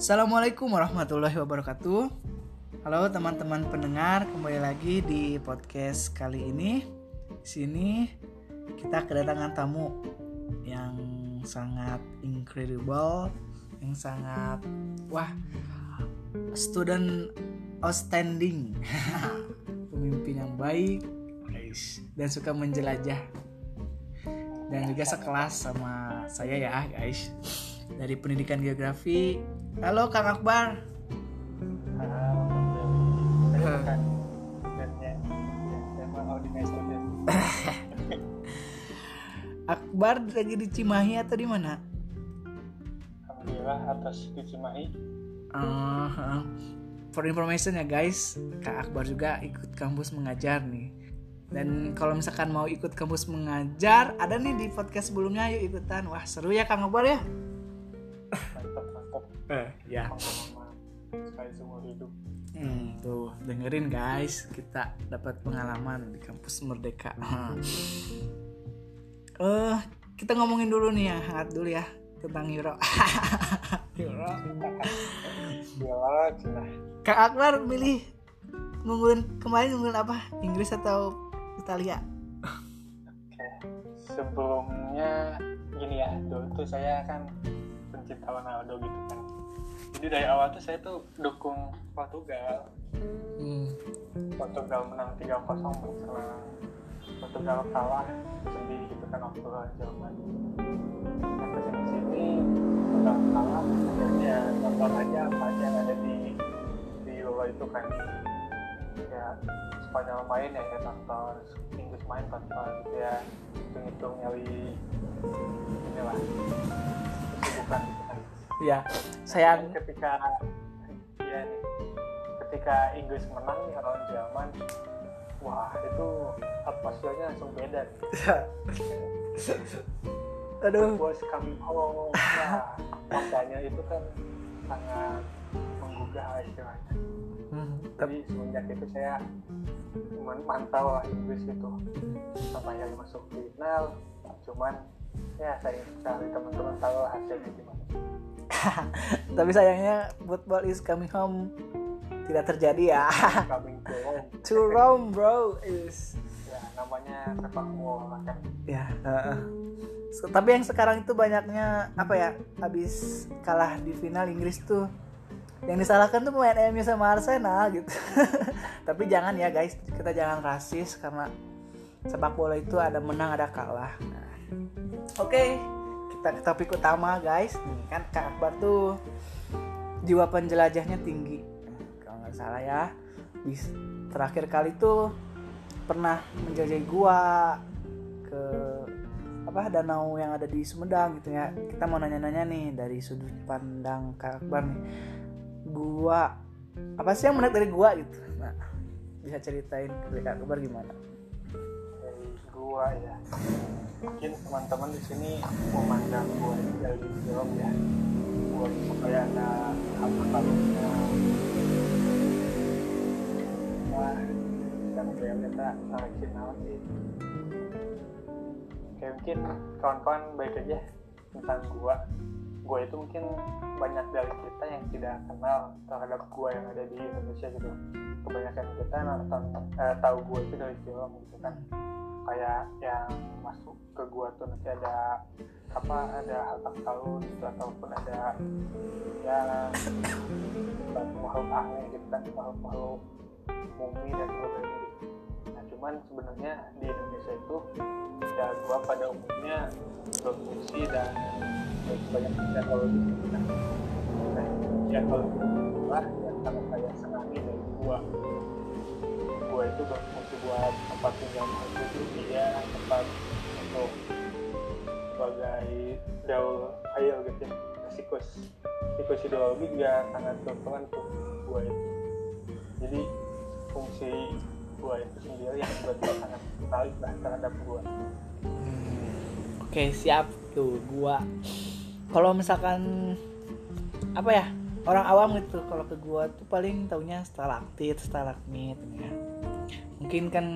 Assalamualaikum warahmatullahi wabarakatuh. Halo teman-teman pendengar, kembali lagi di podcast kali ini. Di sini kita kedatangan tamu yang sangat incredible, yang sangat wah student outstanding, pemimpin yang baik guys dan suka menjelajah dan juga sekelas sama saya ya guys dari pendidikan geografi. Halo Kang Akbar. Akbar lagi di Cimahi atau di mana? Alhamdulillah atas di Cimahi. Uh, for information ya guys, Kak Akbar juga ikut kampus mengajar nih. Dan kalau misalkan mau ikut kampus mengajar, ada nih di podcast sebelumnya, yuk ikutan. Wah seru ya Kang Akbar ya? Eh, ya. Pengalaman sekali seumur hidup. Hmm, tuh dengerin guys, kita dapat pengalaman di kampus Merdeka. Eh, kita ngomongin dulu nih yang hangat dulu ya tentang Euro. Euro. Gila. Kak Akbar milih ngunggulin kemarin ngunggulin apa? Inggris atau Italia? Oke. Sebelumnya gini ya, dulu tuh saya kan pencinta Ronaldo gitu kan. Jadi dari awal tuh saya tuh dukung Portugal. Hmm. Portugal menang 3-0 setelah Portugal kalah sedih gitu kan waktu lawan Jerman. Nah, ke sini sini Portugal kalah akhirnya nonton aja apa aja yang ada di di Euro itu kan ya Spanyol main ya saya tonton Inggris main tonton gitu ya hitung-hitung nyali inilah kesibukan gitu kan Ya, saya ketika ya nih ketika Inggris menang nih lawan Jerman wah itu atmosfernya langsung beda. Nih. aduh. bos kami home. Nah, makanya itu kan sangat menggugah lah istilahnya. Hmm, jadi semenjak itu saya men- mantau lah Inggris itu. Sampai yang masuk final cuman ya saya sekali teman-teman tahu hasilnya gimana Tapi sayangnya football is coming home. Tidak terjadi ya. coming to home. To Rome bro is ya namanya sepak bola kan. Ya heeh. So, tapi yang sekarang itu banyaknya apa ya habis kalah di final Inggris tuh yang disalahkan tuh pemain MU sama Arsenal gitu. Tapi jangan ya guys. Kita jangan rasis karena sepak bola itu ada menang ada kalah. Nah, oke ke topik utama guys. Nih kan Kak Akbar tuh jiwa penjelajahnya tinggi. Kalau nggak salah ya. Bis terakhir kali tuh pernah menjelajahi gua ke apa danau yang ada di Sumedang gitu ya. Kita mau nanya-nanya nih dari sudut pandang Kak Akbar nih. Gua apa sih yang menarik dari gua gitu? Nah bisa ceritain ke Kak Akbar gimana gua ya. Mungkin teman-teman di sini memandang gua dari jauh ya. Gua itu kayak ada apa kalungnya wah kan kayak kita narikin naon gitu kayak mungkin kawan-kawan baik aja tentang gua. Gua itu mungkin banyak dari kita yang tidak kenal terhadap gua yang ada di Indonesia gitu. Kebanyakan kita nonton eh, tahu gua itu dari film gitu kan kayak yang masuk ke gua tuh nanti ada apa ada harta karun gitu ataupun ada ya makhluk aneh gitu kan makhluk makhluk mumi dan sebagainya gitu. Nah cuman sebenarnya di Indonesia itu ya gua pada umumnya berfungsi dan ya, banyak teknologi. Nah ya kalau gua yang sangat kayak senangi dari gua itu berfungsi buat tempat tinggal mahasiswa dia tempat untuk sebagai daul air gitu ya siklus ideologi juga sangat berperan tuh gua itu. Jadi fungsi gua itu sendiri yang buat gua sangat menarik lah terhadap gua oke siap tuh gua. Kalau misalkan apa ya orang awam gitu kalau ke gua tuh paling taunya stalaktit stalagmit ya mungkin kan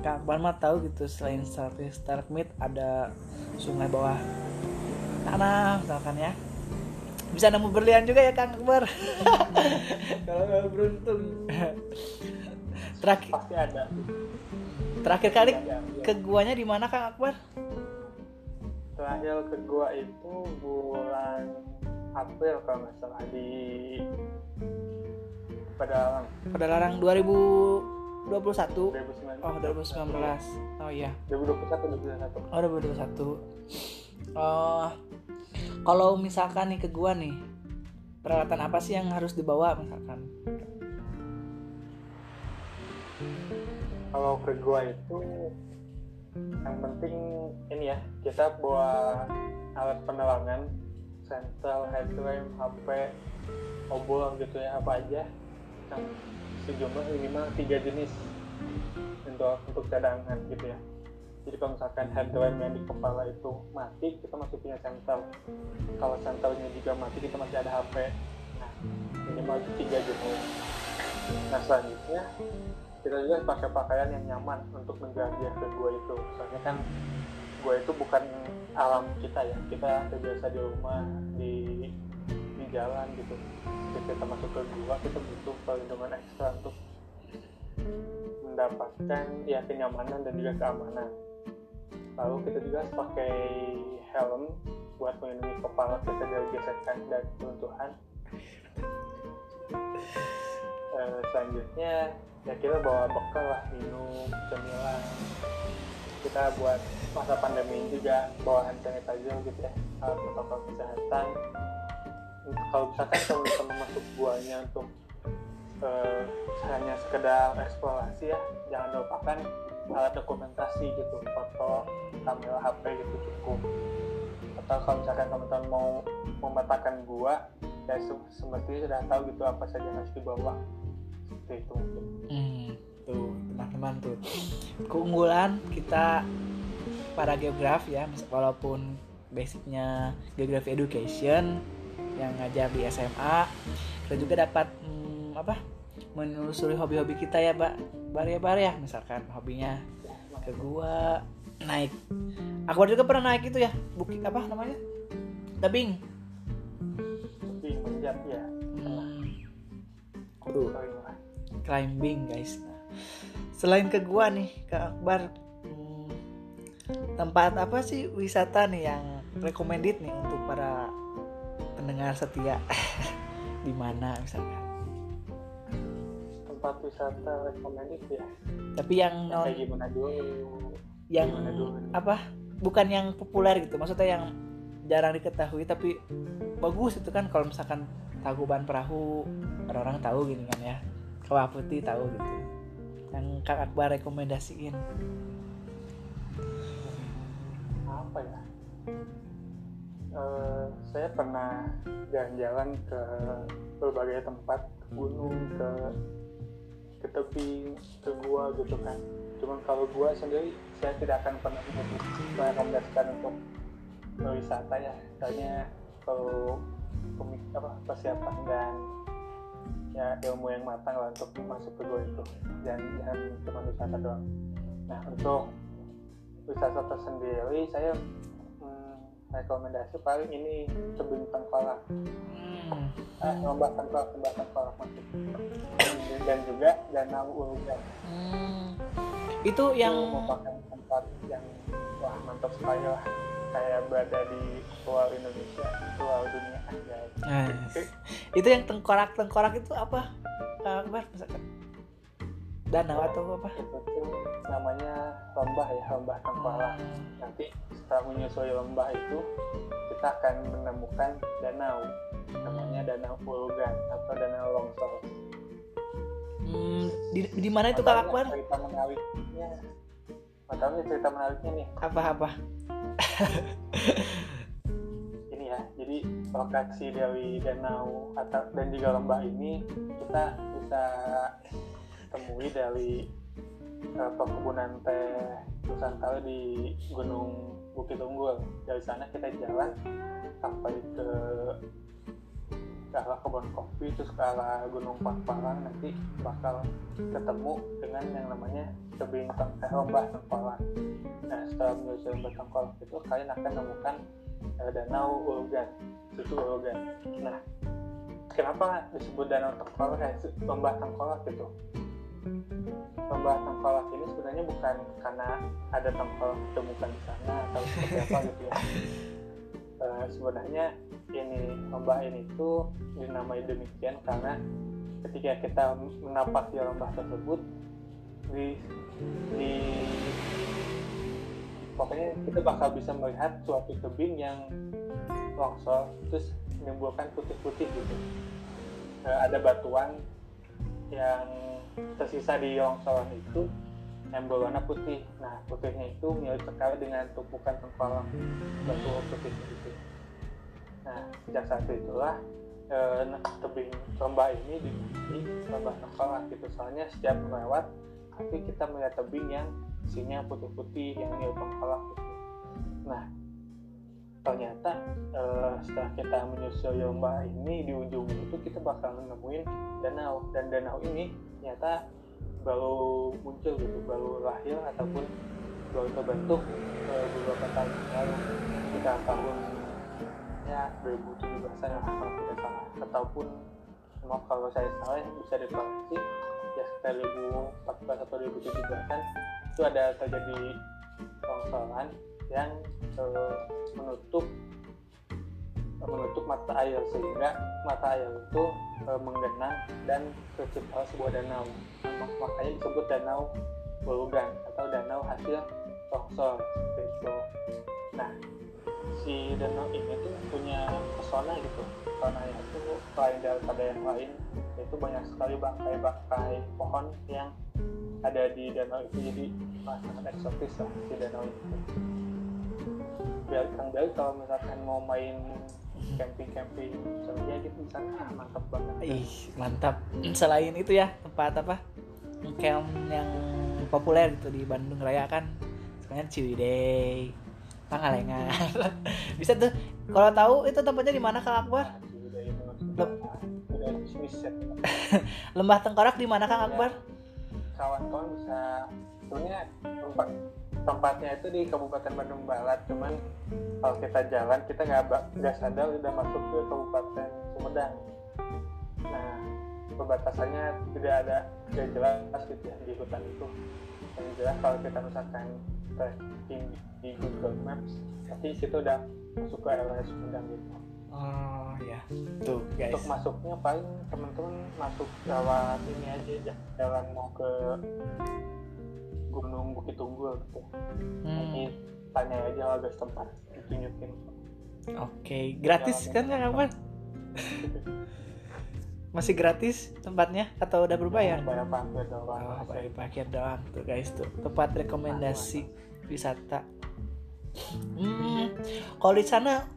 Kak Akbar tahu gitu selain Stark mid ada sungai bawah tanah misalkan ya. Bisa nemu berlian juga ya Kang Akbar. Kalau nggak beruntung. Terakhir. Pasti ada. Terakhir kali iya. ke guanya di mana Kang Akbar? Terakhir ke gua itu bulan April kalau nggak salah di pada Padalarang 2000 21? 2019. Oh, 2019. Oh iya. 2021, 2021. Oh, 2021. oh eh, kalau misalkan nih ke gua nih, peralatan apa sih yang harus dibawa misalkan? Kalau ke gua itu yang penting ini ya, kita bawa alat penerangan, central headlamp, HP, obol gitu ya, apa aja sejumlah minimal tiga jenis untuk untuk cadangan gitu ya. Jadi kalau misalkan headlamp yang di kepala itu mati kita masih punya sensor kalau sensornya juga mati kita masih ada HP nah minimal tiga jenis. Nah selanjutnya kita juga pakai pakaian yang nyaman untuk menjelajah ke gua itu. Soalnya kan gua itu bukan alam kita ya. Kita terbiasa di rumah di jalan gitu. Ketika kita masuk ke gua kita butuh perlindungan ekstra untuk mendapatkan ya kenyamanan dan juga keamanan. Lalu kita juga pakai helm buat melindungi kepala kita dari gesekan dan runtuhan Eh, selanjutnya ya kita bawa bekal lah minum cemilan. Kita buat masa pandemi juga bawa hand sanitizer gitu ya alat protokol kesehatan kalau misalkan teman-teman masuk guanya untuk eh, hanya sekedar eksplorasi ya jangan lupakan alat dokumentasi gitu foto kamera HP gitu cukup. Atau kalau misalkan teman-teman mau memetakan gua ya se- semestinya sudah tahu gitu apa saja yang harus dibawa. Seperti itu mungkin. Hmm, tuh teman-teman tuh. Keunggulan kita para geograf ya walaupun basicnya geografi education yang ngajar di SMA kita juga dapat hmm, apa menelusuri hobi-hobi kita ya mbak. Bar ya ya. Misalkan hobinya ke gua naik. Aku juga pernah naik itu ya bukit apa namanya? Tebing. Tapi menjat ya. Hmm. climbing guys. Nah, selain ke gua nih ke Akbar hmm, tempat apa sih wisata nih yang recommended nih untuk para pendengar setia di mana misalkan tempat wisata recommended ya. Tapi yang non kayak gimana dulu? yang gimana dulu? nih? apa? Bukan yang populer gitu maksudnya yang jarang diketahui tapi bagus itu kan kalau misalkan Tagumban Perahu orang-orang tahu gini kan ya. Kawah Putih tahu gitu. Yang Kang Akbar rekomendasiin. Apa ya Eh, saya pernah jalan-jalan ke berbagai tempat ke gunung ke ke tebing ke gua gitu kan. Cuman kalau gua sendiri saya tidak akan pernah merekomendasikan untuk berwisata ya. Soalnya kalau pemik- apa persiapan dan ya ilmu yang matang lah untuk masuk ke gua itu. Dan jangan cuma wisata doang. Nah untuk wisata tersendiri saya rekomendasi paling ini tebing tengkorak Hmm. eh lomba tengkorak lomba tengkorak maksud dan juga danau Urugan Hmm. Itu yang yang merupakan tempat yang wah mantap sekali lah kayak berada di luar Indonesia luar dunia aja Nice. itu yang tengkorak tengkorak itu apa? Kang Akbar misalkan danau atau apa? namanya lembah ya lembah tengkorak. Nanti setelah menyusuri lembah itu kita akan menemukan danau. Namanya danau Urugan atau danau longsor. Hmm, di, di mana itu Kang Akbar? cerita menariknya. Matahunya cerita menariknya nih. Apa apa? ini ya jadi lokasi dari danau atau dan juga lembah ini kita bisa temui dari eh, perkebunan teh Nusantara di Gunung Bukit Unggul. Dari sana kita jalan sampai ke ke arah kebun kopi terus ke arah Gunung Pakpalang nanti bakal ketemu dengan yang namanya tebing eh, lembah nah setelah menyusuri lembah tengkorak itu kalian akan menemukan uh, danau Urugan itu Urugan nah kenapa disebut danau tengkorak kayak lembah tengkorak gitu lembah tengkorak ini sebenarnya bukan karena ada tengkorak ditemukan di sana atau seperti apa gitu ya. Uh, sebenarnya ini lembah ini tuh dinamai demikian karena ketika kita menapaki lembah tersebut di di pokoknya kita bakal bisa melihat suatu tebing yang longsor terus menimbulkan putih-putih gitu. E, ada batuan yang tersisa di longsoran itu yang berwarna putih. Nah putihnya itu mirip sekali dengan tumpukan tengkorak batu putih gitu nah sejak saat itulah e, tebing lembah ini dimiliki lembah tengkorak gitu. Soalnya setiap melewat tapi kita melihat tebing yang isinya putih-putih yang mirip tengkorak gitu. Nah ternyata uh, setelah kita menyusuri lembah ini di ujung itu kita bakal nemuin danau. Dan danau ini ternyata baru muncul gitu baru lahir ataupun baru terbentuk uh, beberapa tahun lalu kita tahun ya 2017 an kalau tidak salah ataupun maaf kalau saya salah bisa dikoreksi ya sekitar 2014 atau 2017 kan itu ada terjadi longsoran yang uh, menutup uh, menutup mata air sehingga mata air itu uh, menggenang dan tercipta sebuah danau. Nah, makanya disebut danau Bolugan atau danau hasil longsor nah si danau ini tuh punya pesona gitu. Pesona itu lain daripada yang lain itu banyak sekali bangkai-bangkai pohon yang ada di danau itu. Jadi sangat eksotis lah si danau itu biar Kang Bel kalau misalkan mau main camping-camping. Misalnya gitu di sana ah, mantap banget. Ih mantap. Selain itu ya tempat apa? Camp yang populer gitu di Bandung Raya kan. Sebenarnya Ciwidey Pangalengan. Bisa tuh. Kalau tahu itu tempatnya di mana Kang Akbar? Nah, itu bisnis ya. Lembah tengkorak di mana Kang Akbar? Kawan-kawan bisa sebenarnya tempat tempatnya itu di Kabupaten Bandung Barat cuman kalau kita jalan kita nggak nggak sadar udah masuk ke Kabupaten Sumedang. Nah perbatasannya tidak ada tidak jelas gitu ya di hutan itu. Yang jelas kalau kita misalkan tracking di Google Maps tapi situ udah masuk ke area Sumedang gitu. Oh ya tuh guys. Untuk masuknya paling teman-teman masuk lewat ini aja jalan mau ke Gunung Bukit Tunggul gitu. Nanti Hmm, tanya aja warga setempat ditunjukin. Oke gratis kan Kang Akbar masih gratis tempatnya atau udah berbayar bayar parkir doang Oh, bayar parkir doang tuh guys tuh. Tempat rekomendasi wisata. Hmm, kalau di sana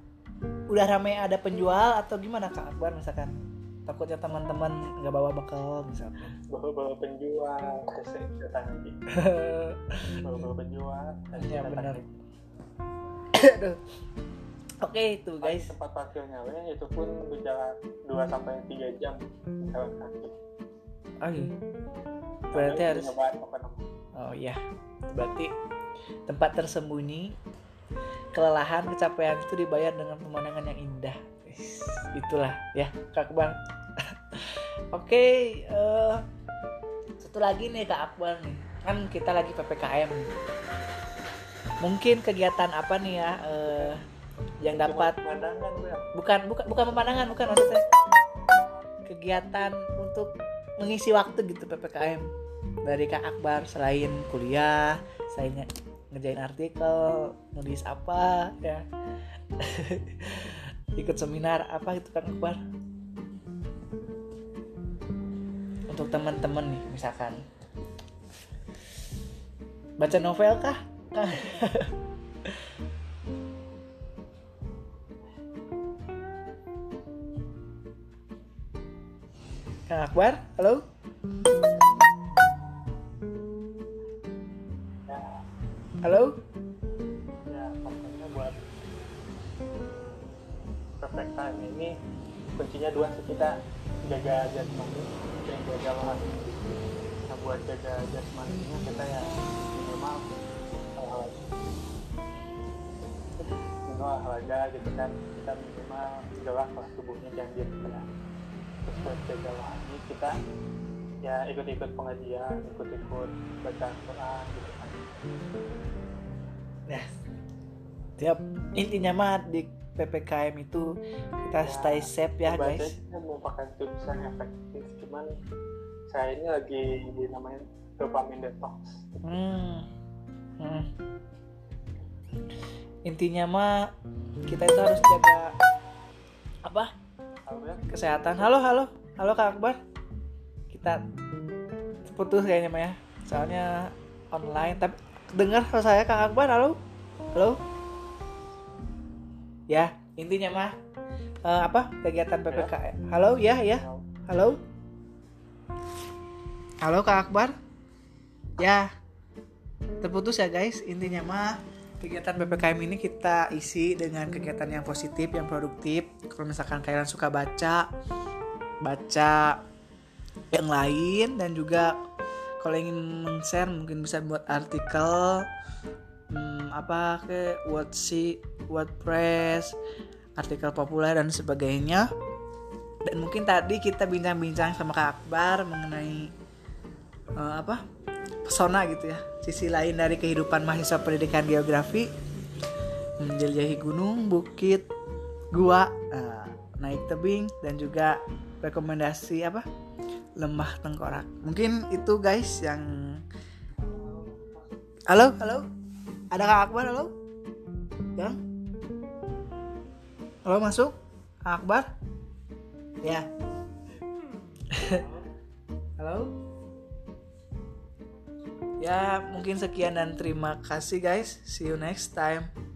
udah ramai ada penjual atau gimana Kak? Akbar misalkan takutnya teman-teman nggak bawa bekal misalkan. bawa-bawa penjual terus lagi bawa-bawa penjual datang benar. Aduh. Oke itu Paling guys. tempat parkirnya we, itu pun berjalan 2 sampai 3 jam jalan kaki Oh, iya. Berarti harus Oh iya. Berarti tempat tersembunyi kelelahan kecapean itu dibayar dengan pemandangan yang indah. Itulah ya Kak Akbar. Oke, eh, satu lagi nih Kak Akbar nih. Kan kita lagi PPKM. Mungkin kegiatan apa nih ya eh, yang dapat? pemandangan gue bukan bukan bukan pemandangan bukan maksudnya. Kegiatan untuk mengisi waktu gitu ppkm dari kak Akbar selain kuliah selain nge- ngerjain artikel nulis apa ya. Ikut seminar apa gitu kak Akbar untuk teman-teman nih misalkan baca novel kah? Kang Akbar, halo? Halo? ya pokoknya buat PPKM ini kuncinya dua sih kita jaga dan jaga rohani nah buat jaga jasmaninya kita ya minimal hal-hal lo olahraga gitu kan. Kita minimal gerak lah tubuhnya jangan diam gitu terus buat jaga rohani kita ya ikut-ikut pengajian ikut-ikut baca Quran gitu kan. Ya tiap intinya mah di ppkm itu kita Ya, stay safe ya guys itu merupakan tips yang efektif cuman saya ini lagi namanya dopamine detox Hmm. Hmm. Intinya mah kita itu harus jaga apa? Kesehatan. Halo, halo. Halo Kak Akbar. Kita putus kayaknya mah ya. Soalnya online tapi dengar saya Kak Akbar. Halo. Halo. Ya, intinya mah eh, apa? Kegiatan PPKM. Halo, ya, ya. Halo. Halo Kak Akbar. Ya. Terputus ya guys. Intinya mah kegiatan PPKM ini kita isi dengan kegiatan yang positif, yang produktif. Kalau misalkan kalian suka baca, baca yang lain dan juga kalau ingin men-share mungkin bisa buat artikel hmm, apa ke Wordsi, WordPress, artikel populer dan sebagainya. Dan mungkin tadi kita bincang-bincang sama Kak Akbar mengenai eh, apa pesona gitu ya sisi lain dari kehidupan mahasiswa pendidikan geografi. Menjelajahi gunung bukit gua eh, naik tebing dan juga rekomendasi apa lembah tengkorak. Mungkin itu guys yang halo? Halo ada kak Akbar halo? Yang halo masuk? Kak Akbar? Ya. Halo? Ya mungkin sekian dan terima kasih guys. See you next time